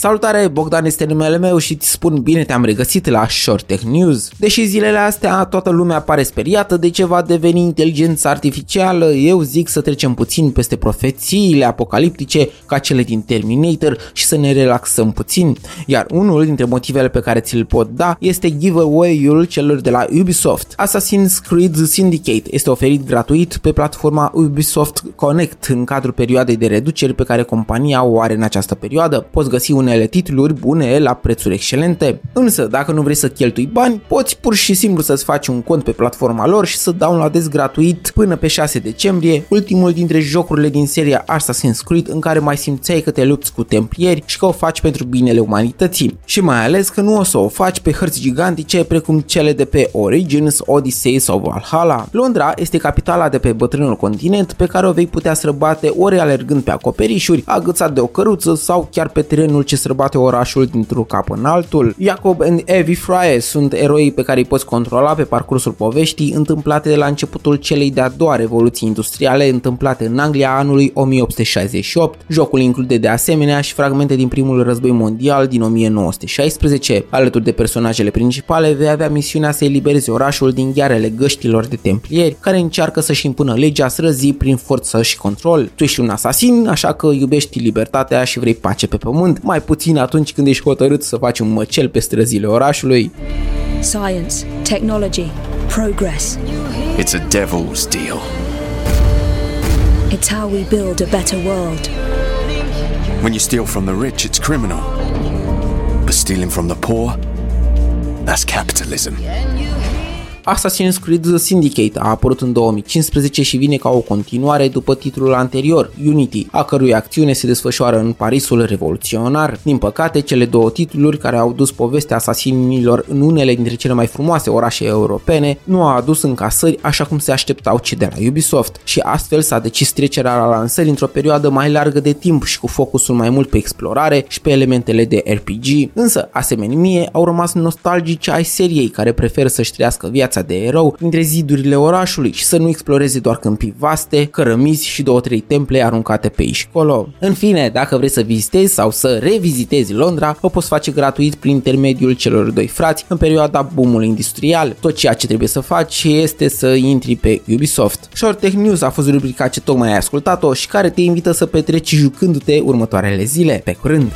Salutare, Bogdan este numele meu și îți spun bine te-am regăsit la Short Tech News. Deși zilele astea toată lumea pare speriată de ce va deveni inteligența artificială, eu zic să trecem puțin peste profețiile apocaliptice ca cele din Terminator și să ne relaxăm puțin. Iar unul dintre motivele pe care ți-l pot da este giveaway-ul celor de la Ubisoft. Assassin's Creed Syndicate este oferit gratuit pe platforma Ubisoft Connect în cadrul perioadei de reduceri pe care compania o are în această perioadă. Poți găsi unele titluri bune la prețuri excelente. Însă, dacă nu vrei să cheltui bani, poți pur și simplu să-ți faci un cont pe platforma lor și să downloadezi gratuit până pe 6 decembrie ultimul dintre jocurile din seria Assassin's Creed în care mai simțeai că te lupți cu templieri și că o faci pentru binele umanității. Și mai ales că nu o să o faci pe hărți gigantice precum cele de pe Origins, Odyssey sau Valhalla. Londra este capitala de pe bătrânul continent pe care o vei putea străbate ori alergând pe acoperișuri, agățat de o căruță sau chiar pe terenul ce străbate orașul dintr-un cap în altul. Jacob and Evie Fry sunt eroi pe care îi poți controla pe parcursul poveștii întâmplate de la începutul celei de-a doua revoluții industriale întâmplate în Anglia anului 1868. Jocul include de asemenea și fragmente din primul război mondial din 1916. Alături de personajele principale vei avea misiunea să eliberezi orașul din ghearele găștilor de templieri care încearcă să-și impună legea străzii prin forță și control. Tu ești un asasin, așa că iubești libertatea și vrei pace pe pământ, mai puțin atunci când ești hotărât să faci un măcel pe străzile orașului. Science, technology, progress. It's a devil's deal. It's how we build a better world. When you steal from the rich, it's criminal. But stealing from the poor, that's capitalism. Assassin's Creed Syndicate a apărut în 2015 și vine ca o continuare după titlul anterior, Unity, a cărui acțiune se desfășoară în Parisul revoluționar. Din păcate, cele două titluri care au adus povestea asasinilor în unele dintre cele mai frumoase orașe europene nu au adus încasări așa cum se așteptau cei de la Ubisoft și astfel s-a decis trecerea la lansări într-o perioadă mai largă de timp și cu focusul mai mult pe explorare și pe elementele de RPG. Însă, asemenea mie, au rămas nostalgici ai seriei care preferă să-și trăiască viața viața de erou dintre zidurile orașului și să nu exploreze doar câmpii vaste, cărămizi și două-trei temple aruncate pe aici școlo. În fine, dacă vrei să vizitezi sau să revizitezi Londra, o poți face gratuit prin intermediul celor doi frați în perioada boomului industrial. Tot ceea ce trebuie să faci este să intri pe Ubisoft. Short Tech News a fost rubrica ce tocmai ai ascultat-o și care te invită să petreci jucându-te următoarele zile. Pe curând!